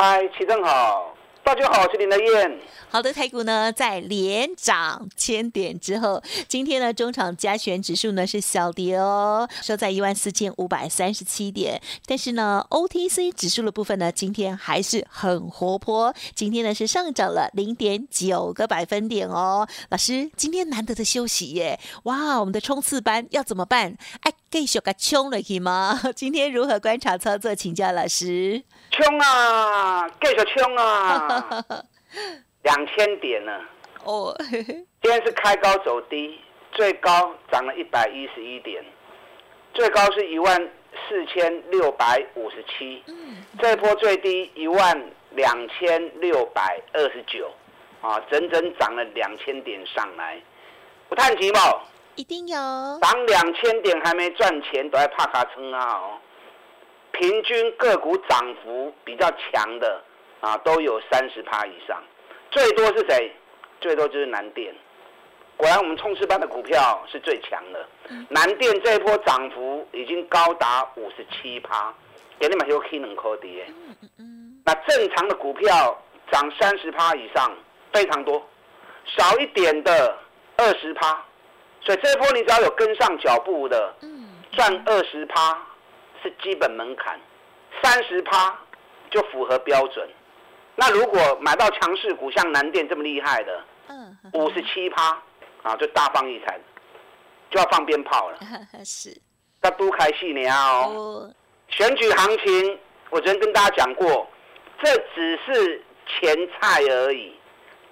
嗨，齐正好。大家好，我是林德燕。好的，台股呢在连涨千点之后，今天呢中场加权指数呢是小跌哦，收在一万四千五百三十七点。但是呢，OTC 指数的部分呢今天还是很活泼，今天呢是上涨了零点九个百分点哦。老师，今天难得的休息耶，哇，我们的冲刺班要怎么办？哎，继续个冲了可以吗？今天如何观察操作？请教老师。冲啊，继续冲啊！两千点呢？哦，今天是开高走低，最高涨了一百一十一点，最高是一万四千六百五十七。嗯，这波最低一万两千六百二十九，啊，整整涨了两千点上来。不叹气吗？一定有。涨两千点还没赚钱，都在怕卡撑啊！哦。平均个股涨幅比较强的啊，都有三十趴以上，最多是谁？最多就是南电。果然，我们冲刺班的股票是最强的。南电这一波涨幅已经高达五十七趴，给你们有可能可跌。那正常的股票涨三十趴以上非常多，少一点的二十趴。所以这一波你只要有跟上脚步的，赚二十趴。是基本门槛，三十趴就符合标准。那如果买到强势股，像南电这么厉害的，嗯，五十七趴啊，就大放异彩，就要放鞭炮了。是，要多开戏呢哦。选举行情，我昨天跟大家讲过，这只是前菜而已，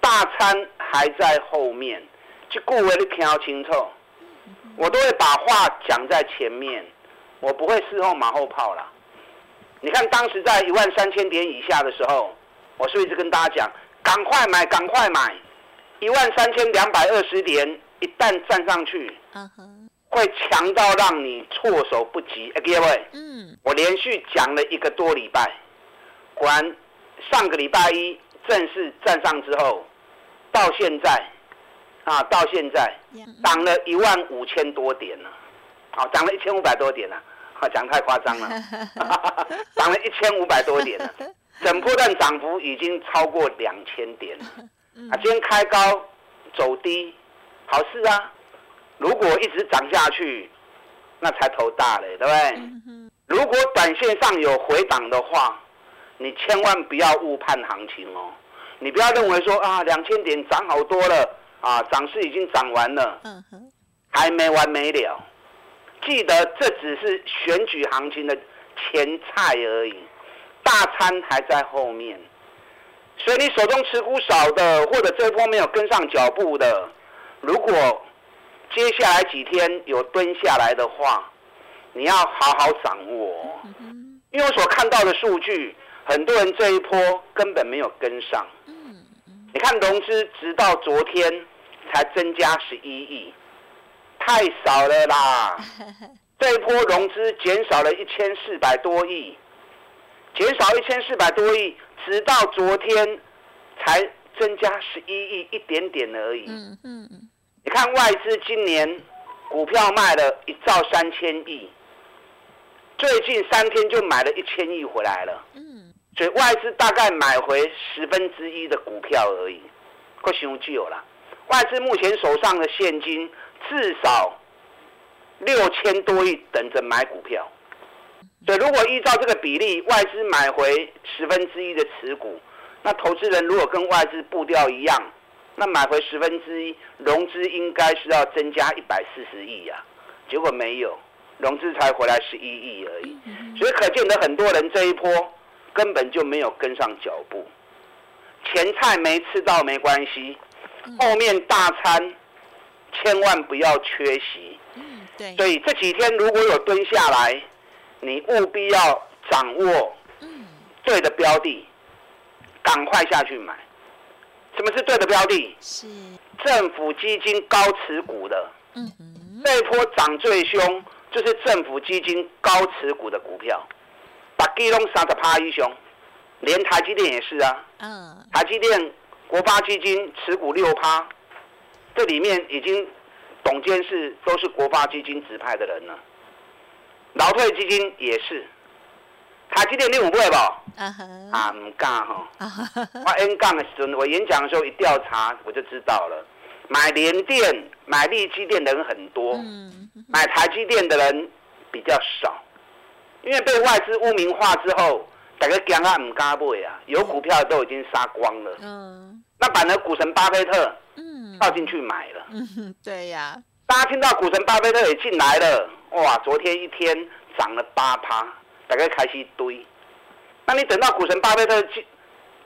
大餐还在后面。就顾为你听清楚，我都会把话讲在前面。我不会事后马后炮了。你看当时在一万三千点以下的时候，我是一直跟大家讲，赶快买，赶快买。一万三千两百二十点一旦站上去，会强到让你措手不及。各位，嗯，我连续讲了一个多礼拜，果然上个礼拜一正式站上之后，到现在啊，到现在涨了一万五千多点了。好，涨了一千五百多点了，啊，讲太夸张了，涨了一千五百多点了，整波段涨幅已经超过两千点了。啊，今天开高走低，好事啊！如果一直涨下去，那才头大嘞，对不对？如果短线上有回档的话，你千万不要误判行情哦。你不要认为说啊，两千点涨好多了啊，涨势已经涨完了，还没完没了。记得这只是选举行情的前菜而已，大餐还在后面。所以你手中持股少的，或者这波没有跟上脚步的，如果接下来几天有蹲下来的话，你要好好掌握。因为我所看到的数据，很多人这一波根本没有跟上。你看融资直到昨天才增加十一亿。太少了啦！这一波融资减少了一千四百多亿，减少一千四百多亿，直到昨天才增加十一亿一点点而已。嗯嗯嗯。你看外资今年股票卖了一兆三千亿，最近三天就买了一千亿回来了。嗯。所以外资大概买回十分之一的股票而已，够熊就有了。外资目前手上的现金。至少六千多亿等着买股票，所以如果依照这个比例，外资买回十分之一的持股，那投资人如果跟外资步调一样，那买回十分之一，融资应该是要增加一百四十亿呀，结果没有，融资才回来十一亿而已，所以可见得很多人这一波根本就没有跟上脚步，前菜没吃到没关系，后面大餐。千万不要缺席。嗯，对。所以这几天如果有蹲下来，你务必要掌握对的标的，赶快下去买。什么是对的标的？是政府基金高持股的。嗯哼，这一波涨最凶，就是政府基金高持股的股票，把基隆三十趴以上，连台积电也是啊。嗯，台积电国发基金持股六趴，这里面已经董监事都是国发基金指派的人了，劳退基金也是。台积电你有买不？啊哼，啊，唔敢哈。我 N 杠的时候，我演讲的时候一调查，我就知道了。买联电、买力积电的人很多，嗯，买台积电的人比较少，因为被外资污名化之后，大家惊啊唔敢买啊，有股票都已经杀光了。嗯，那反而股神巴菲特嗯，跳进去买了。嗯，对呀，大家听到股神巴菲特也进来了，哇，昨天一天涨了八趴，大家开始堆。那你等到股神巴菲特进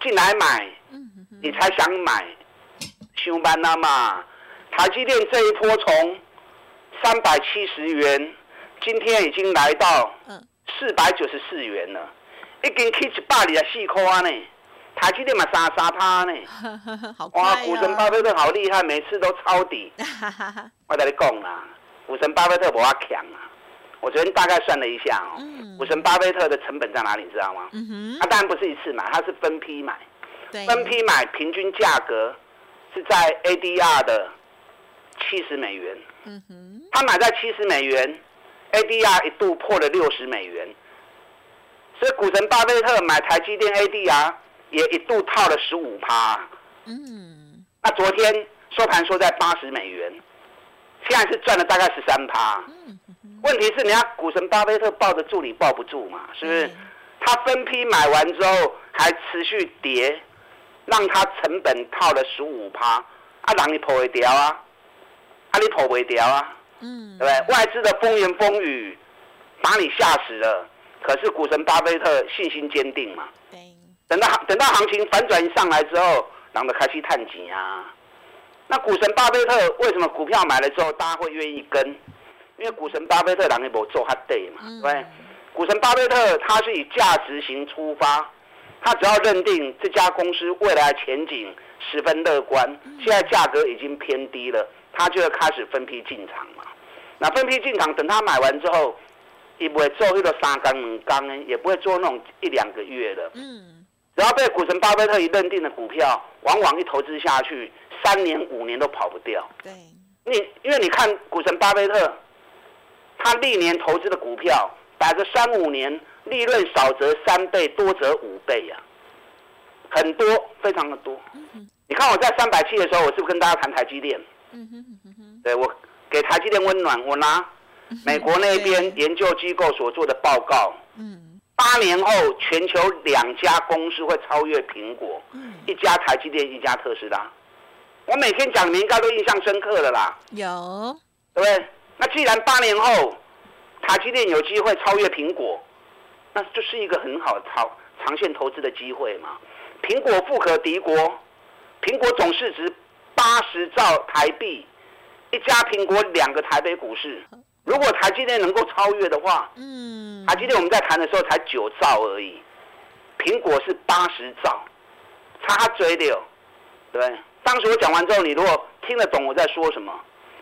进来买，你才想买，上班了嘛？台积电这一波从三百七十元，今天已经来到嗯，四百九十四元了，已经去一百二十四块啊呢。台积电嘛三三趴呢，哇，股神巴哦，菲特好厉害，每次都抄底。我跟你讲啦，股神巴菲特不要强啊！我昨天大概算了一下哦，嗯股神巴菲特的成本在哪里，你知道吗？嗯哼，他当然不是一次买，他是分批买。分批买，平均价格是在 ADR 的七十美元。嗯哼，他买在七十美元，ADR 一度破了六十美元，所以股神巴菲特买台积电 ADR 也一度套了十五趴。嗯，那昨天收盘收在八十美元，现在是赚了大概十三趴。问题是，人家股神巴菲特抱得住你抱不住嘛？是不是？他分批买完之后还持续跌，让他成本套了十五趴，啊，让你破会掉啊，啊，你破不掉啊，嗯，对不对？外资的风言风语把你吓死了，可是股神巴菲特信心坚定嘛。对，等到等到行情反转上来之后，让他开始探底啊。那股神巴菲特为什么股票买了之后大家会愿意跟？因为股神巴菲特人也无做他对嘛，嗯对不对？股神巴菲特他是以价值型出发，他只要认定这家公司未来前景十分乐观，现在价格已经偏低了，他就会开始分批进场嘛。那分批进场，等他买完之后，也不会做一个三缸两缸呢，也不会做那种一两个月的。嗯，只要被股神巴菲特一认定的股票，往往一投资下去，三年五年都跑不掉。对，你因为你看股神巴菲特，他历年投资的股票，打个三五年，利润少则三倍，多则五倍呀、很多，非常的多。嗯，你看我在三百七的时候，我是不是跟大家谈台积电？嗯哼嗯哼哼，对我给台积电温暖，我拿美国那边研究机构所做的报告，嗯。八年后全球两家公司会超越苹果，嗯，一家台积电，一家特斯拉。我每天讲，你们应该都印象深刻的啦，有，对不对？那既然八年后台积电有机会超越苹果，那就是一个很好的长长线投资的机会嘛。苹果富可敌国，苹果总市值八十兆台币，一家苹果两个台北股市。如果台积电能够超越的话，嗯，台积电我们在谈的时候才九兆而已，苹果是八十兆，差嘴了，对不对？当时我讲完之后，你如果听得懂我在说什么，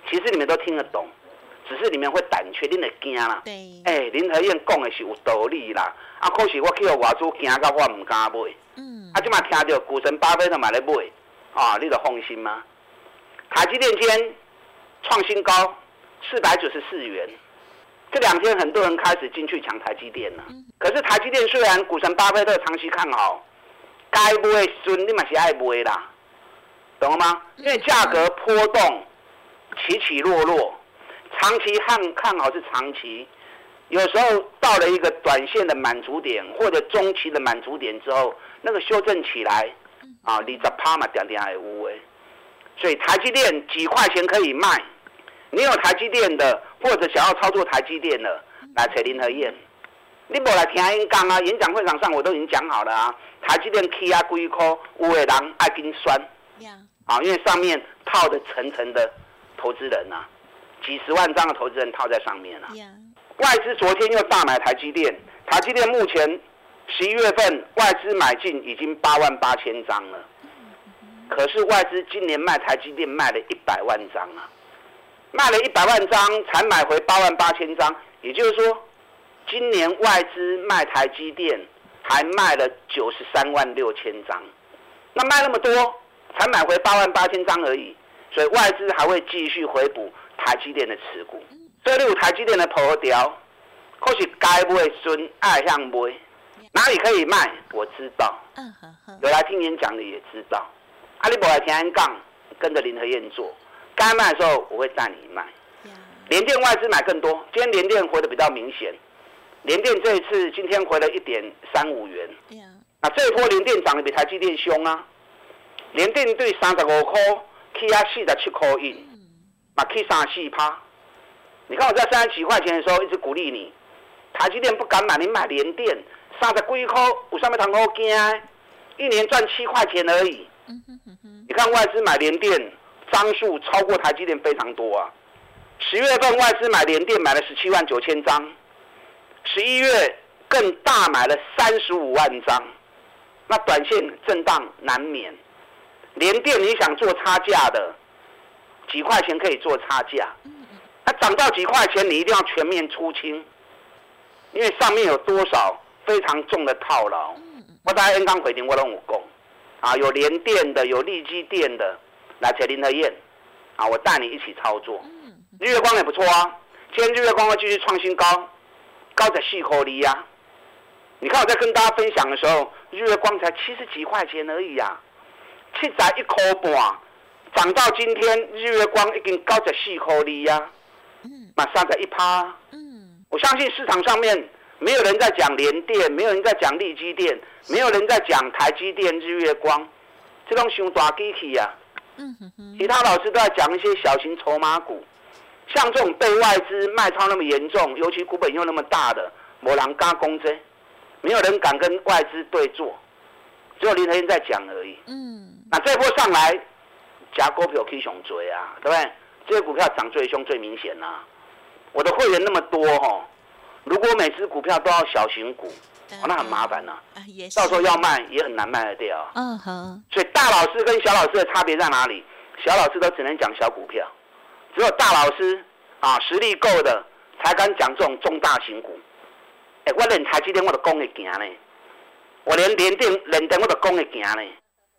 其实你们都听得懂，只是你们会胆怯，你会惊啦。对，哎、林和燕讲的是有道理啦，啊，可是我去到外资惊到我唔敢买，嗯啊，即马听到股神巴菲特买来买，啊，你就放心吗？台积电今天创新高，四百九十四元。这两天很多人开始进去抢台积电了。可是台积电虽然股神巴菲特长期看好，该买的时你嘛是爱买啦，懂了吗？因为价格波动起起落落，长期看看好是长期，有时候到了一个短线的满足点或者中期的满足点之后，那个修正起来，啊，二十趴嘛，点点还有诶。所以台积电几块钱可以卖，你有台积电的，或者想要操作台积电的，来找林和燕。你无来听因讲啊，演讲会场上我都已经讲好了啊。台积电起啊几块，有的人爱跟酸呀，啊，因为上面套的层层的投资人呐、几十万张的投资人套在上面啊。外资昨天又大买台积电，台积电目前十一月份外资买进已经八万八千张了，可是外资今年卖台积电卖了一百万张啊，卖了一百万张才买回八万八千张，也就是说，今年外资卖台积电还卖了九十三万六千张，那卖那么多才买回八万八千张而已，所以外资还会继续回补台积电的持股，所以有台积电的破掉，可是该买孙爱向买。哪里可以卖？我知道。嗯哼哼。有来听演讲的也知道。阿里伯来田安杠，跟着林和燕做。该卖的时候，我会带你卖。联电外资买更多。今天联电回的比较明显。联电这一次今天回了一点三五元。那这一波联电涨得比台积电凶啊。联电对三十五块，起啊四十七块一，嘛起三四趴。你看我在三十几块钱的时候一直鼓励你，台积电不敢买，你买联电。三十几块，有上面谈好惊，一年赚七块钱而已。你看外资买联电张数超过台积电非常多啊。十月份外资买联电买了十七万九千张，十一月更大买了三十五万张。那短线震荡难免，联电你想做差价的，几块钱可以做差价。它涨到几块钱，你一定要全面出清，因为上面有多少？非常重的套牢，我大家 N 刚回电我拢有讲，啊，有联电的，有利基电的，来找林德燕，啊，我带你一起操作。日月光也不错啊，今天日月光会继续创新高，高在细颗里呀。你看我在跟大家分享的时候，日月光才七十几块钱而已呀，七十一颗半，涨到今天日月光已经高在细颗里呀，马上在一趴。嗯，我相信市场上面。没有人在讲联电，没有人在讲力基电，没有人在讲台积电、日月光，这种熊大机器呀。嗯哼哼。其他老师都在讲一些小型筹码股，像这种被外资卖超那么严重，尤其股本又那么大的，没人加工资，没有人敢跟外资对坐，只有林德燕在讲而已。嗯。那这波上来，夹股票可以熊追啊，对不对？这些股票涨最凶、最明显呐。我的会员那么多哈。如果每只股票都要小型股，那很麻烦呐。到时候要卖也很难卖得掉。嗯哼。所以大老师跟小老师的差别在哪里？小老师都只能讲小股票，只有大老师啊实力够的才敢讲这种中大型股。哎，我连台积电我都讲会行呢，我连连电连电我都讲会行呢。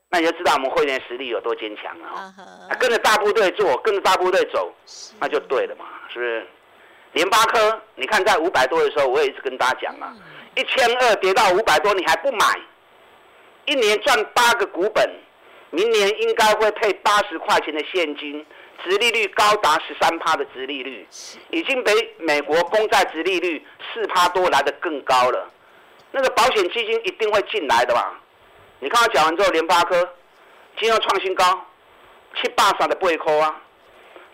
那你就知道我们会员实力有多坚强了。啊跟着大部队做，跟着大部队走，那就对了嘛，是不是？联发科，你看在五百多的时候，我也一直跟大家讲啊，一千二跌到五百多，你还不买，一年赚八个股本，明年应该会配八十块钱的现金，殖利率高达十三趴的殖利率，已经比美国公债殖利率四趴多来的更高了，那个保险基金一定会进来的吧？你看我讲完之后，联发科今天创新高，七八三的不会扣啊，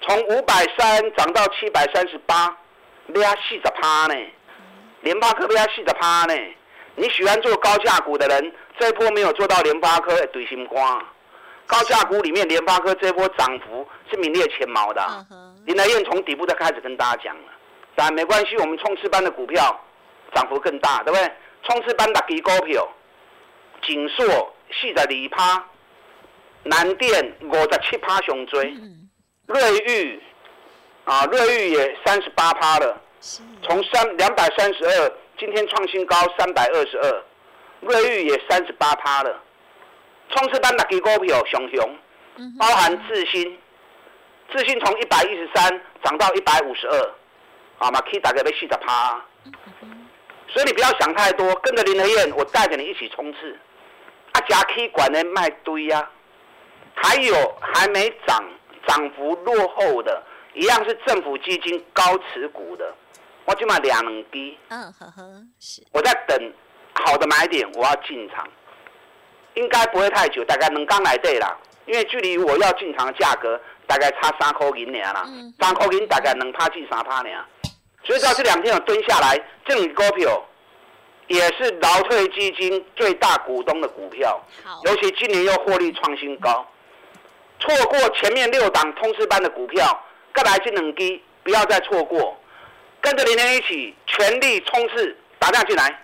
从五百三涨到七百三十八。要四十趴呢，联发科要四十趴呢。你喜欢做高价股的人，这一波没有做到联发科，对心肝。高价股里面，联发科这波涨幅是名列前茅的。林来燕从底部就开始跟大家讲了，但没关系，我们冲刺班的股票涨幅更大，对不对？冲刺班的低股票，锦硕四十二趴，南电五十七趴上追，瑞玉。啊，瑞玉也三十八趴了，从三两百三十二，今天创新高三百二十二，瑞玉也三十八趴了。冲刺班的几股票熊熊，包含智新，智新从一百一十三涨到一百五十二，啊嘛可以大概被四十趴。所以你不要想太多，跟着林和燕，我带着你一起冲刺。啊，加 K 管的卖堆呀，还有还没涨，涨幅落后的。一样是政府基金高持股的，我起码两能低。嗯呵呵，是。我在等好的买点，我要进场，应该不会太久，大概能刚来对啦。因为距离我要进场的价格大概差三块银两啦，三块银大概能趴进三趴两。所以到这两天我蹲下来，这种股票也是劳退基金最大股东的股票，尤其今年又获利创新高，错过前面六档通知班的股票。再来进两机，不要再错过，跟着林天一起全力冲刺，打量进来。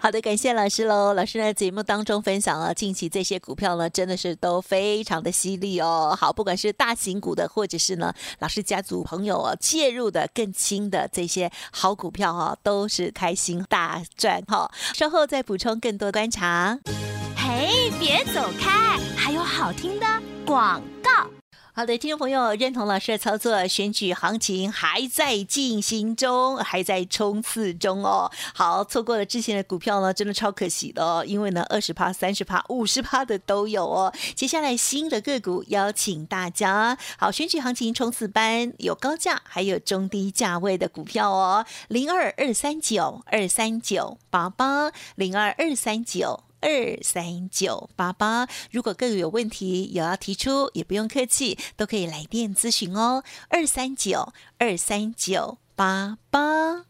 好的，感谢老师喽。老师在节目当中分享了近期这些股票呢，真的是都非常的犀利哦。好，不管是大型股的，或者是呢老师家族朋友哦介入的更轻的这些好股票哈，都是开心大赚哈。稍后再补充更多观察。嘿，别走开，还有好听的广告。好的，听众朋友，认同老师的操作，选举行情还在进行中，还在冲刺中哦。好，错过了之前的股票呢，真的超可惜的哦，因为呢，二十趴、三十趴、五十趴的都有哦。接下来新的个股邀请大家，好，选举行情冲刺班有高价，还有中低价位的股票哦，零二二三九二三九八八，零二二三九。二三九八八，如果各位有问题有要提出，也不用客气，都可以来电咨询哦。二三九二三九八八，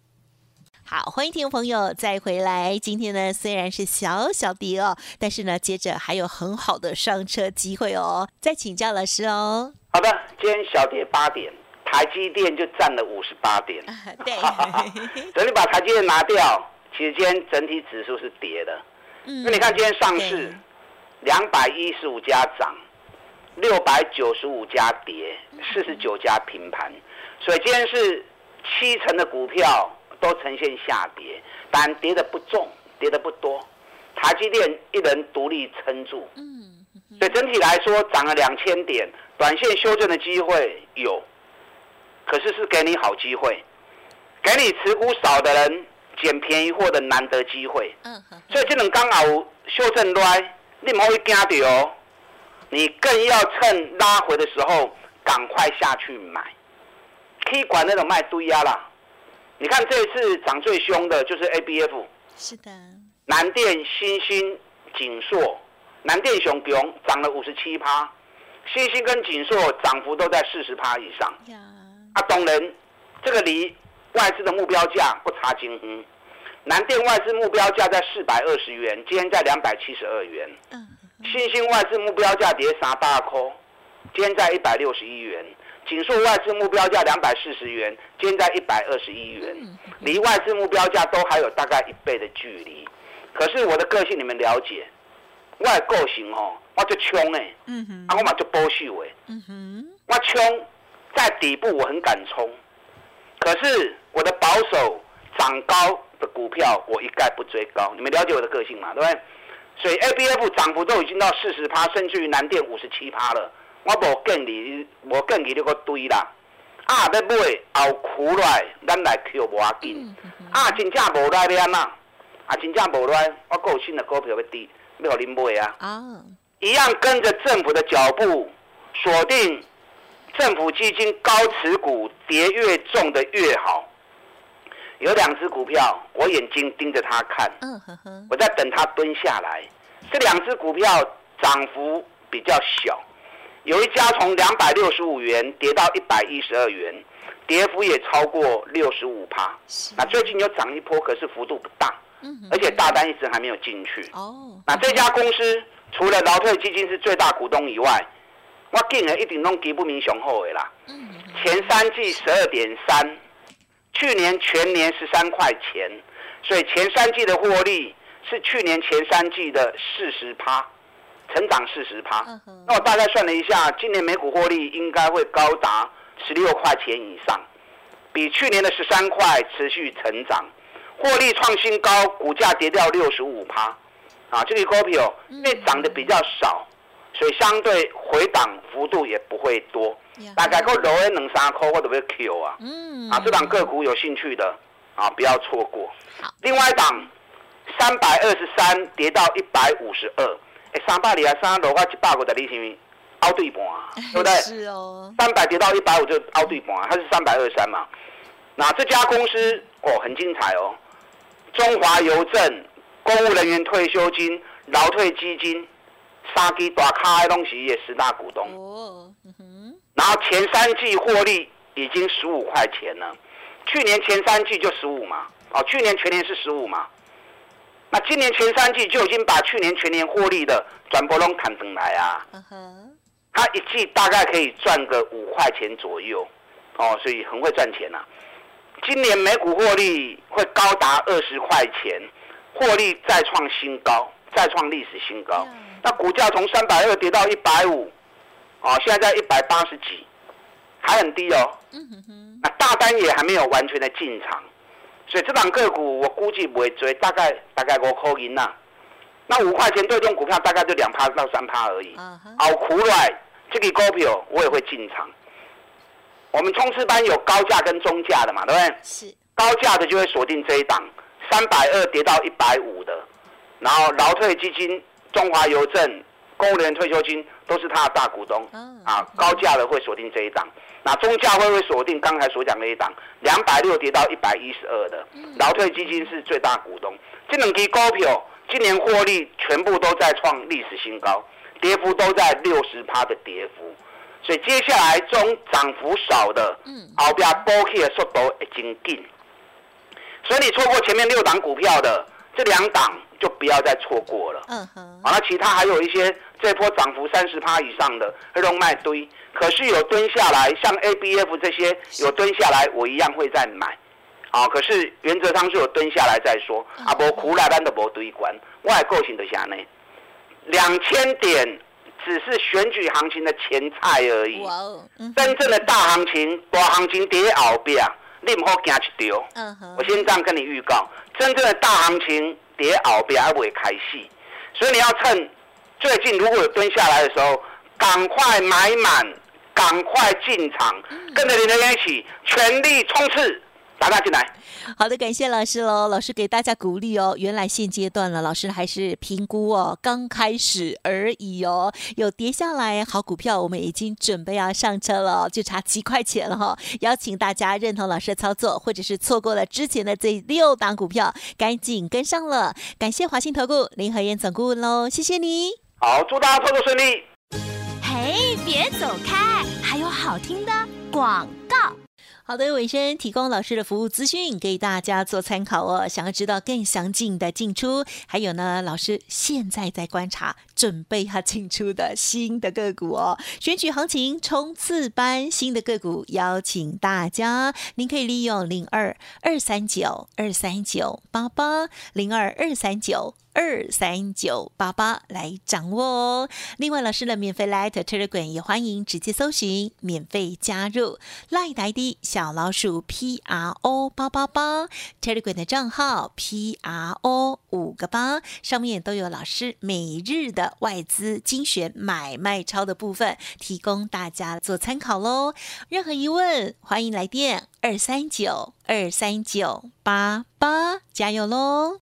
好，欢迎听众朋友再回来。今天呢，虽然是小小跌哦，但是呢，接着还有很好的上车机会哦。再请教老师哦。好的，今天小跌八点，台积电就占了五十八点。对，等你把台积电拿掉，其实今天整体指数是跌的。那你看，今天上市两百一十五家涨，六百九十五家跌，四十九家平盘，所以今天是七成的股票都呈现下跌，但跌的不重，跌的不多。台积电一人独立撑住，嗯，所以整体来说涨了两千点，短线修正的机会有，可是是给你好机会，给你持股少的人。捡便宜货的难得机会，所以这种刚好修正来，你莫会惊到哦。你更要趁拉回的时候赶快下去买，可以管那种卖堆压啦。你看这次涨最凶的就是 A B F，是的，南电、新兴、锦硕，南电熊熊涨了五十七趴，新兴跟锦硕涨幅都在四十趴以上。啊，东人这个离。外资的目标价不差金哼，南电外资目标价在四百二十元，今天在两百七十二元。新兴外资目标价跌三大块，今天在一百六十一元。锦硕外资目标价两百四十元，今天在一百二十一元，离外资目标价都还有大概一倍的距离。可是我的个性你们了解，外个性哦，我就冲哎，啊我嘛就保守哎，我冲在底部我很敢冲。可是我的保守涨高的股票，我一概不追高。你们了解我的个性嘛？对不对？所以 A B F 涨幅都已经到四十趴，甚至于南电五十七趴了。我无更你，我更你那个堆啦。啊，要买后苦来，咱来 Q 无要紧。啊，真正无来的啊，啊，真正无来，我够新的股票要低，要互恁买啊。啊，一样跟着政府的脚步，锁定。政府基金高持股，跌越重的越好。有两只股票，我眼睛盯着它看，我在等它蹲下来。这两只股票涨幅比较小，有一家从两百六十五元跌到一百一十二元，跌幅也超过六十五趴。那最近有涨一波，可是幅度不大，而且大单一直还没有进去。哦，那这家公司除了劳退基金是最大股东以外，我竟然一定拢基不明雄厚的啦。前三季十二点三，去年全年十三块钱，所以前三季的获利是去年前三季的四十趴，成长四十趴。那我大概算了一下，今年每股获利应该会高达十六块钱以上，比去年的十三块持续成长，获利创新高，股价跌掉六十五趴。啊，这个股票因为涨得比较少。所以相对回档幅度也不会多，大概够落一两三块，我都会 Q 啊。嗯，啊，这档个股有兴趣的啊，不要错过。另外一档三百二十三跌到一百五十二，哎，三百二啊，三落块一百五的利息凹对半，对不对？是哦。三百跌到一百五就凹对半，它是三百二十三嘛。那这家公司哦，很精彩哦，中华邮政、公务人员退休金、劳退基金。三基大咖的东西也十大股东，哦，然后前三季获利已经十五块钱了，去年前三季就十五嘛，哦，去年全年是十五嘛，那今年前三季就已经把去年全年获利的转播龙砍上来啊，他一季大概可以赚个五块钱左右，哦，所以很会赚钱呐，今年每股获利会高达二十块钱，获利再创新高，再创历史新高。那股价从三百二跌到一百五，哦，现在在一百八十几，还很低哦。那大单也还没有完全的进场，所以这档个股我估计不会追，大概大概五块银呐。那五块钱对这种股票大概就两趴到三趴而已。好苦来，这个股票我也会进场。我们冲刺班有高价跟中价的嘛，对不对？是。高价的就会锁定这一档，三百二跌到一百五的，然后劳退基金、中华邮政、公务员退休金都是他的大股东。啊，高价的会锁定这一档，那中价会不会锁定刚才所讲的一档，两百六跌到一百一十二的，劳退基金是最大股东。这两支股票今年获利全部都在创历史新高，跌幅都在六十趴的跌幅，所以接下来中涨幅少的，后边波起的速度会真紧。所以你错过前面六档股票的这两档，就不要再错过了。嗯哼。好，那其他还有一些这波涨幅三十趴以上的黑龙脉堆，可是有蹲下来，像 A B F 这些有蹲下来，我一样会再买。啊，可是原则上是有蹲下来再说。啊，无苦来咱都无堆关，我还个性的下呢。两千点只是选举行情的前菜而已。哇哦。真正的大行情，大行情跌后边。你唔好惊一条，我先这样跟你预告，真正的大行情跌熬，别还未开始，所以你要趁最近如果有蹲下来的时候，赶快买满，赶快进场，跟着林德一起全力冲刺。打他进来，好的，感谢老师喽。老师给大家鼓励哦。原来现阶段了，老师还是评估哦，刚开始而已哦。有跌下来好股票，我们已经准备要上车了，就差几块钱了哈。邀请大家认同老师的操作，或者是错过了之前的这六档股票，赶紧跟上了。感谢华信投顾林和燕总顾问喽，谢谢你。好，祝大家操作顺利。嘿，别走开，还有好听的广告。好的，尾声提供老师的服务资讯给大家做参考哦。想要知道更详尽的进出，还有呢，老师现在在观察，准备要进出的新的个股哦。选举行情冲刺班新的个股，邀请大家，您可以利用零二二三九二三九八八零二二三九。二三九八八来掌握哦。另外，老师的免费 Light Telegram 也欢迎直接搜寻，免费加入 Light ID 小老鼠 P R O 八八八 Telegram 的账号 P R O 五个八，上面都有老师每日的外资精选买卖超的部分，提供大家做参考喽。任何疑问，欢迎来电二三九二三九八八，加油喽！